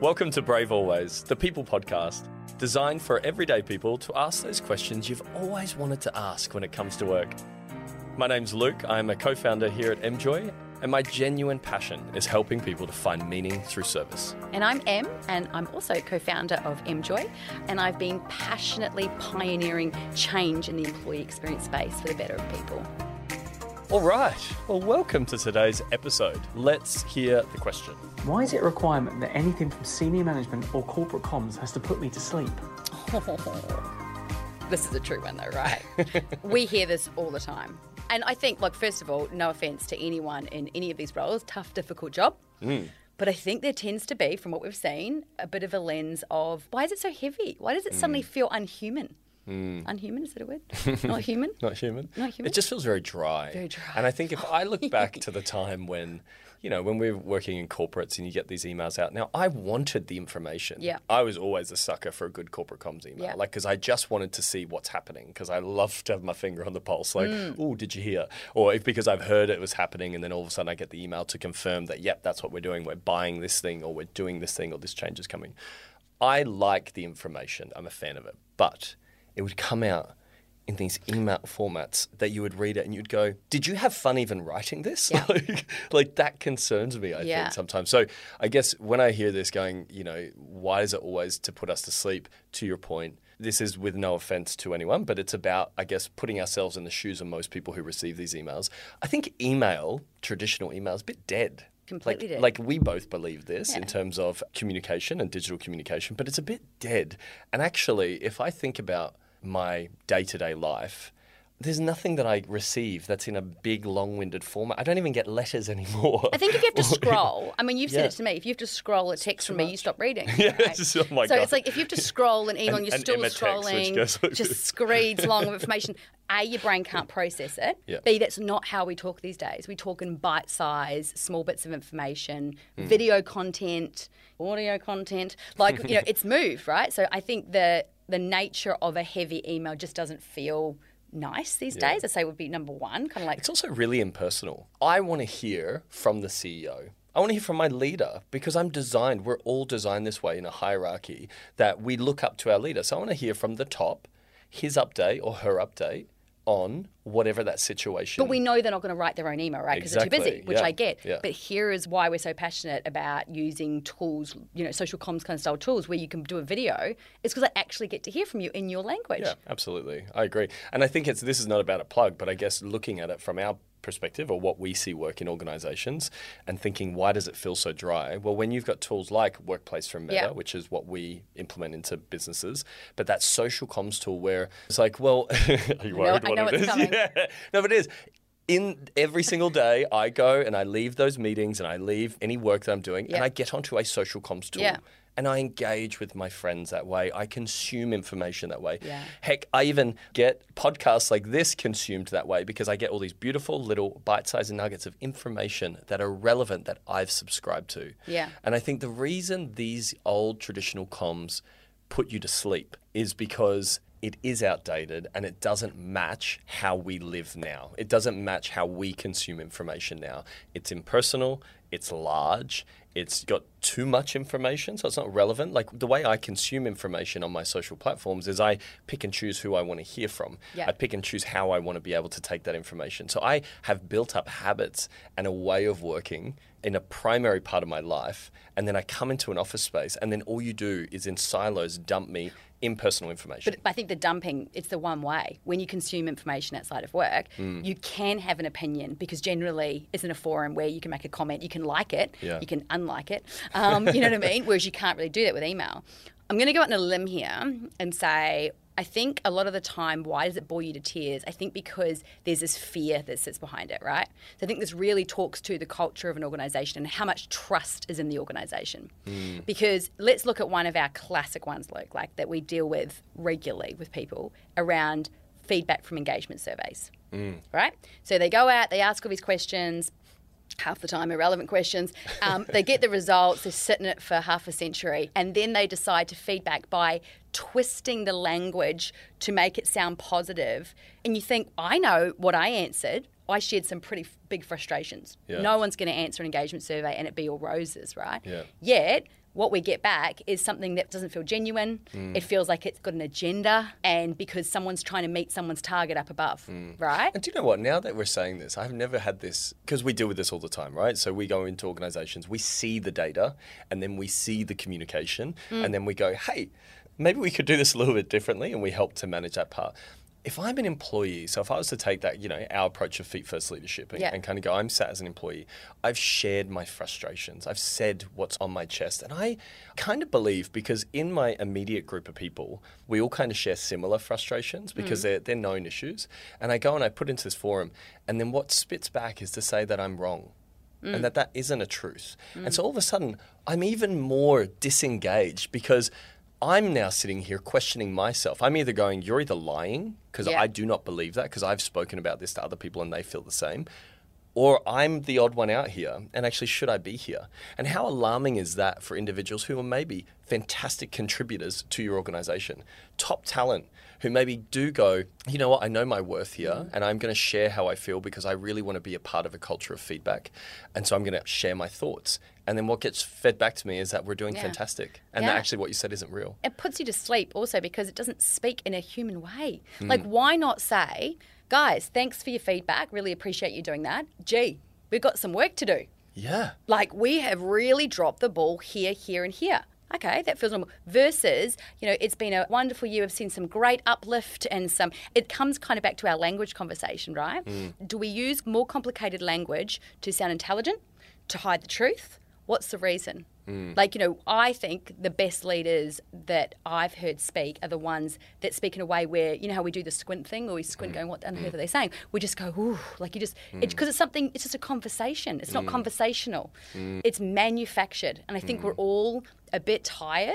Welcome to Brave Always, the People Podcast, designed for everyday people to ask those questions you've always wanted to ask when it comes to work. My name's Luke, I'm a co founder here at Emjoy, and my genuine passion is helping people to find meaning through service. And I'm Em, and I'm also co founder of Emjoy, and I've been passionately pioneering change in the employee experience space for the better of people. All right, well, welcome to today's episode. Let's hear the question. Why is it a requirement that anything from senior management or corporate comms has to put me to sleep? this is a true one, though, right? we hear this all the time. And I think, like, first of all, no offense to anyone in any of these roles, tough, difficult job. Mm. But I think there tends to be, from what we've seen, a bit of a lens of why is it so heavy? Why does it suddenly mm. feel unhuman? Unhuman, is that a word? Not human? Not human. Not human? It just feels very dry. Very dry. And I think if I look back to the time when, you know, when we were working in corporates and you get these emails out. Now, I wanted the information. Yeah. I was always a sucker for a good corporate comms email. Yeah. Like, because I just wanted to see what's happening because I love to have my finger on the pulse. Like, Mm. oh, did you hear? Or if because I've heard it was happening and then all of a sudden I get the email to confirm that, yep, that's what we're doing. We're buying this thing or we're doing this thing or this change is coming. I like the information. I'm a fan of it. But it would come out in these email formats that you would read it and you'd go, Did you have fun even writing this? Yeah. like, like that concerns me, I Yeah. think, sometimes. So I guess when I hear this going, you know, why is it always to put us to sleep? To your point, this is with no offense to anyone, but it's about, I guess, putting ourselves in the shoes of most people who receive these emails. I think email, traditional email, is a bit dead. Completely like, dead. Like we both believe this in terms of communication and digital communication, but it's a bit dead. And actually, if I think about my day to day life, there's nothing that I receive that's in a big, long winded format. I don't even get letters anymore. I think if you have to scroll, I mean, you've said Yeah. it to me. If you have to scroll a text from me, you stop reading. Yes, oh my so God. it's like if you have to scroll an email and, you're and still scrolling, like just screeds long of information. A, your brain can't process it. Yeah. B, that's not how we talk these days. We talk in bite size, small bits of information, Hmm. video content, audio content. Like you know, it's moved right. So I think the the nature of a heavy email just doesn't feel nice these days. I'd say would be number one. Kind of like It's also really impersonal. I want to hear from the CEO. I want to hear from my leader because I'm designed, we're all designed this way in a hierarchy that we look up to our leader. So I want to hear from the top his update or her update on whatever that situation. But we know they're not going to write their own email, right? Because they're too busy, which yeah, I get. yeah. But here is why we're so passionate about using tools, you know, social comms kind of style tools where you can do a video. It's because I actually get to hear from you in your language. Yeah, absolutely. I agree. And I think it's this is not about a plug, but I guess looking at it from our perspective or what we see work in organizations and thinking why does it feel so dry? Well, when you've got tools like Workplace from Meta, Yeah. which is what we implement into businesses, but that social comms tool where it's like, well, are you worried I what know it it's is? Yeah. No, but it is. In every single day, I go and I leave those meetings and I leave any work that I'm doing Yeah. and I get onto a social comms tool Yeah. and I engage with my friends that way. I consume information that way. Yeah. Heck, I even get podcasts like this consumed that way because I get all these beautiful little bite-sized nuggets of information that are relevant that I've subscribed to. Yeah. And I think the reason these old traditional comms put you to sleep is because it is outdated and it doesn't match how we live now. It doesn't match how we consume information now. It's impersonal, it's large, it's got too much information, so it's not relevant. Like the way I consume information on my social platforms is I pick and choose who I want to hear from. Yeah. I pick and choose how I want to be able to take that information. So I have built up habits and a way of working in a primary part of my life, and then I come into an office space, and then all you do is in silos dump me impersonal information. But I think the dumping, it's the one way. When you consume information outside of work, Hmm. you can have an opinion because generally it's in a forum where you can make a comment, you can like it, Yeah. you can unlike it. Um, you know what I mean? Whereas you can't really do that with email. I'm going to go out on a limb here and say, I think a lot of the time, why does it bore you to tears? I think because there's this fear that sits behind it, right? So I think this really talks to the culture of an organization and how much trust is in the organization. Mm. Because let's look at one of our classic ones, Luke, like that we deal with regularly with people around feedback from engagement surveys, mm. right? So they go out, they ask all these questions, half the time irrelevant questions. Um, they get the results, they sit in it for half a century, and then they decide to feedback by twisting the language to make it sound positive. And you think, I know what I answered. I shared some pretty f- big frustrations. Yeah. No one's going to answer an engagement survey and it be all roses, right? Yeah. Yet, what we get back is something that doesn't feel genuine. Mm. It feels like it's got an agenda, and because someone's trying to meet someone's target up above, Mm. right? And do you know what? Now that we're saying this, I've never had this because we deal with this all the time, right? So we go into organizations, we see the data, and then we see the communication, Mm. and then we go, hey, maybe we could do this a little bit differently, and we help to manage that part. If I'm an employee, so if I was to take that, you know, our approach of feet first leadership and, Yeah. and kind of go, I'm sat as an employee, I've shared my frustrations, I've said what's on my chest, and I kind of believe because in my immediate group of people, we all kind of share similar frustrations because mm. they're, they're known issues. And I go and I put into this forum, and then what spits back is to say that I'm wrong. And mm. that that isn't a truth. And mm. so all of a sudden, I'm even more disengaged because I'm now sitting here questioning myself. I'm either going, you're either lying, because Yeah. I do not believe that, because I've spoken about this to other people and they feel the same, or I'm the odd one out here, and actually, should I be here? And how alarming is that for individuals who are maybe fantastic contributors to your organization, top talent who maybe do go, you know what, I know my worth here, and I'm going to share how I feel because I really want to be a part of a culture of feedback. And so I'm going to share my thoughts. And then what gets fed back to me is that we're doing Yeah. fantastic. And that actually, what you said isn't real. it puts you to sleep also because it doesn't speak in a human way. Hmm. Like, why not say, guys, thanks for your feedback. Really appreciate you doing that. Gee, we've got some work to do. Yeah. Like, we have really dropped the ball here, here, and here. Okay, that feels normal. Versus, you know, it's been a wonderful year. We've seen some great uplift and some. It comes kind of back to our language conversation, right? Mm. Do we use more complicated language to sound intelligent, to hide the truth? What's the reason? Mm. Like, you know, I think the best leaders that I've heard speak are the ones that speak in a way where, you know, how we do the squint thing or we squint mm. going, what on earth mm. are they saying? We just go, ooh, like you just, because it's something, it's just a conversation. It's not conversational, it's manufactured. And I think we're all a bit tired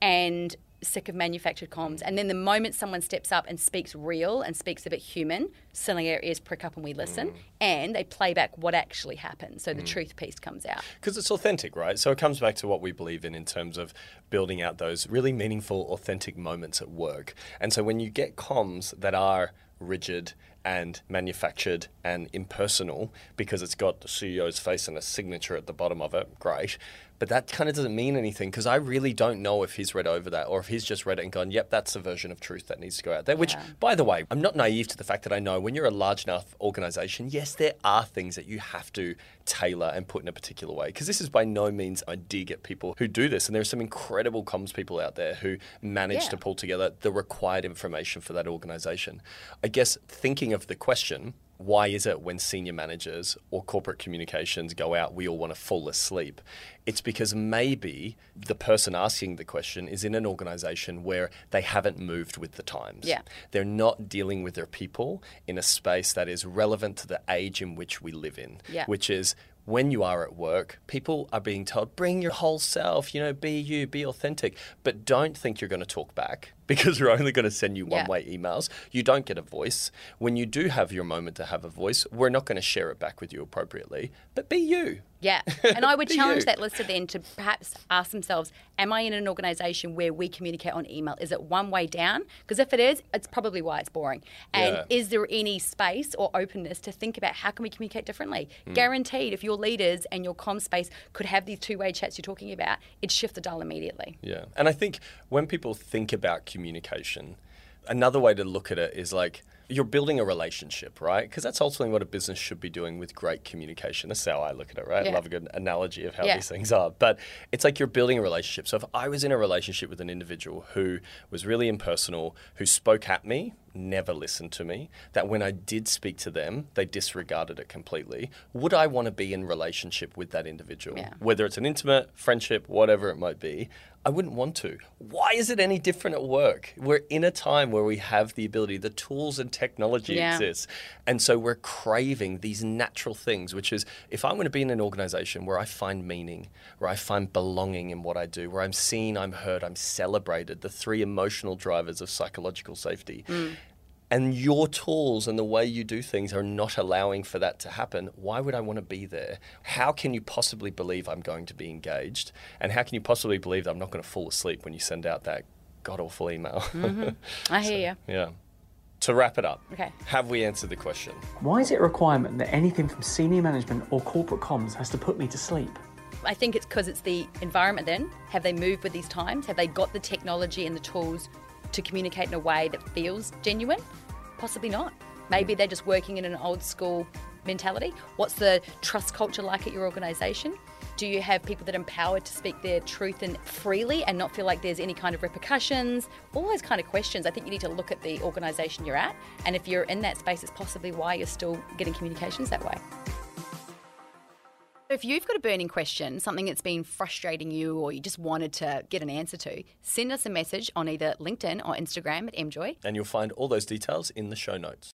and sick of manufactured comms. And then the moment someone steps up and speaks real and speaks a bit human, suddenly our ears prick up and we listen mm. and they play back what actually happened. So the mm. truth piece comes out. Because it's authentic, right? So it comes back to what we believe in in terms of building out those really meaningful, authentic moments at work. And so when you get comms that are rigid and manufactured and impersonal because it's got the CEO's face and a signature at the bottom of it, great. But that kind of doesn't mean anything because I really don't know if he's read over that or if he's just read it and gone, yep, that's the version of truth that needs to go out there. Which, Yeah. by the way, I'm not naive to the fact that I know when you're a large enough organization, yes, there are things that you have to tailor and put in a particular way. Because this is by no means a dig at people who do this. And there are some incredible comms people out there who manage Yeah. to pull together the required information for that organization. I guess thinking of the question, why is it when senior managers or corporate communications go out, we all want to fall asleep? It's because maybe the person asking the question is in an organization where they haven't moved with the times. Yeah. They're not dealing with their people in a space that is relevant to the age in which we live in, Yeah. which is when you are at work, people are being told, bring your whole self, you know, be you, be authentic, but don't think you're going to talk back because we're only going to send you one way emails. You don't get a voice. When you do have your moment to have a voice, we're not going to share it back with you appropriately, but be you. Yeah. And I would challenge you. that listener then to perhaps ask themselves, am I in an organization where we communicate on email? Is it one way down? Because if it is, it's probably why it's boring. And Yeah. is there any space or openness to think about how can we communicate differently? Hmm. Guaranteed, if your leaders and your com space could have these two-way chats you're talking about, it'd shift the dial immediately. Yeah. And I think when people think about communication, another way to look at it is like you're building a relationship, right? Because that's ultimately what a business should be doing with great communication. That's how I look at it, right? I love a good analogy of how Yeah. these things are. But it's like you're building a relationship. So if I was in a relationship with an individual who was really impersonal, who spoke at me, never listened to me, that when I did speak to them, they disregarded it completely, would I want to be in relationship with that individual? Yeah. Whether it's an intimate friendship, whatever it might be, I wouldn't want to. Why is it any different at work? We're in a time where we have the ability, the tools and technology Yeah. exists. And so we're craving these natural things, which is if I'm going to be in an organization where I find meaning, where I find belonging in what I do, where I'm seen, I'm heard, I'm celebrated, the three emotional drivers of psychological safety. Mm. And your tools and the way you do things are not allowing for that to happen. Why would I want to be there? How can you possibly believe I'm going to be engaged? And how can you possibly believe that I'm not going to fall asleep when you send out that god awful email? Mm-hmm. I hear you. yeah. To wrap it up, Okay. have we answered the question? Why is it a requirement that anything from senior management or corporate comms has to put me to sleep? I think it's because it's the environment then. Have they moved with these times? Have they got the technology and the tools to communicate in a way that feels genuine? Possibly not. Maybe they're just working in an old school mentality. What's the trust culture like at your organisation? Do you have people that are empowered to speak their truth and freely and not feel like there's any kind of repercussions? All those kind of questions. I think you need to look at the organisation you're at, and if you're in that space, it's possibly why you're still getting communications that way. If you've got a burning question, something that's been frustrating you or you just wanted to get an answer to, send us a message on either LinkedIn or Instagram at Emjoy. And you'll find all those details in the show notes.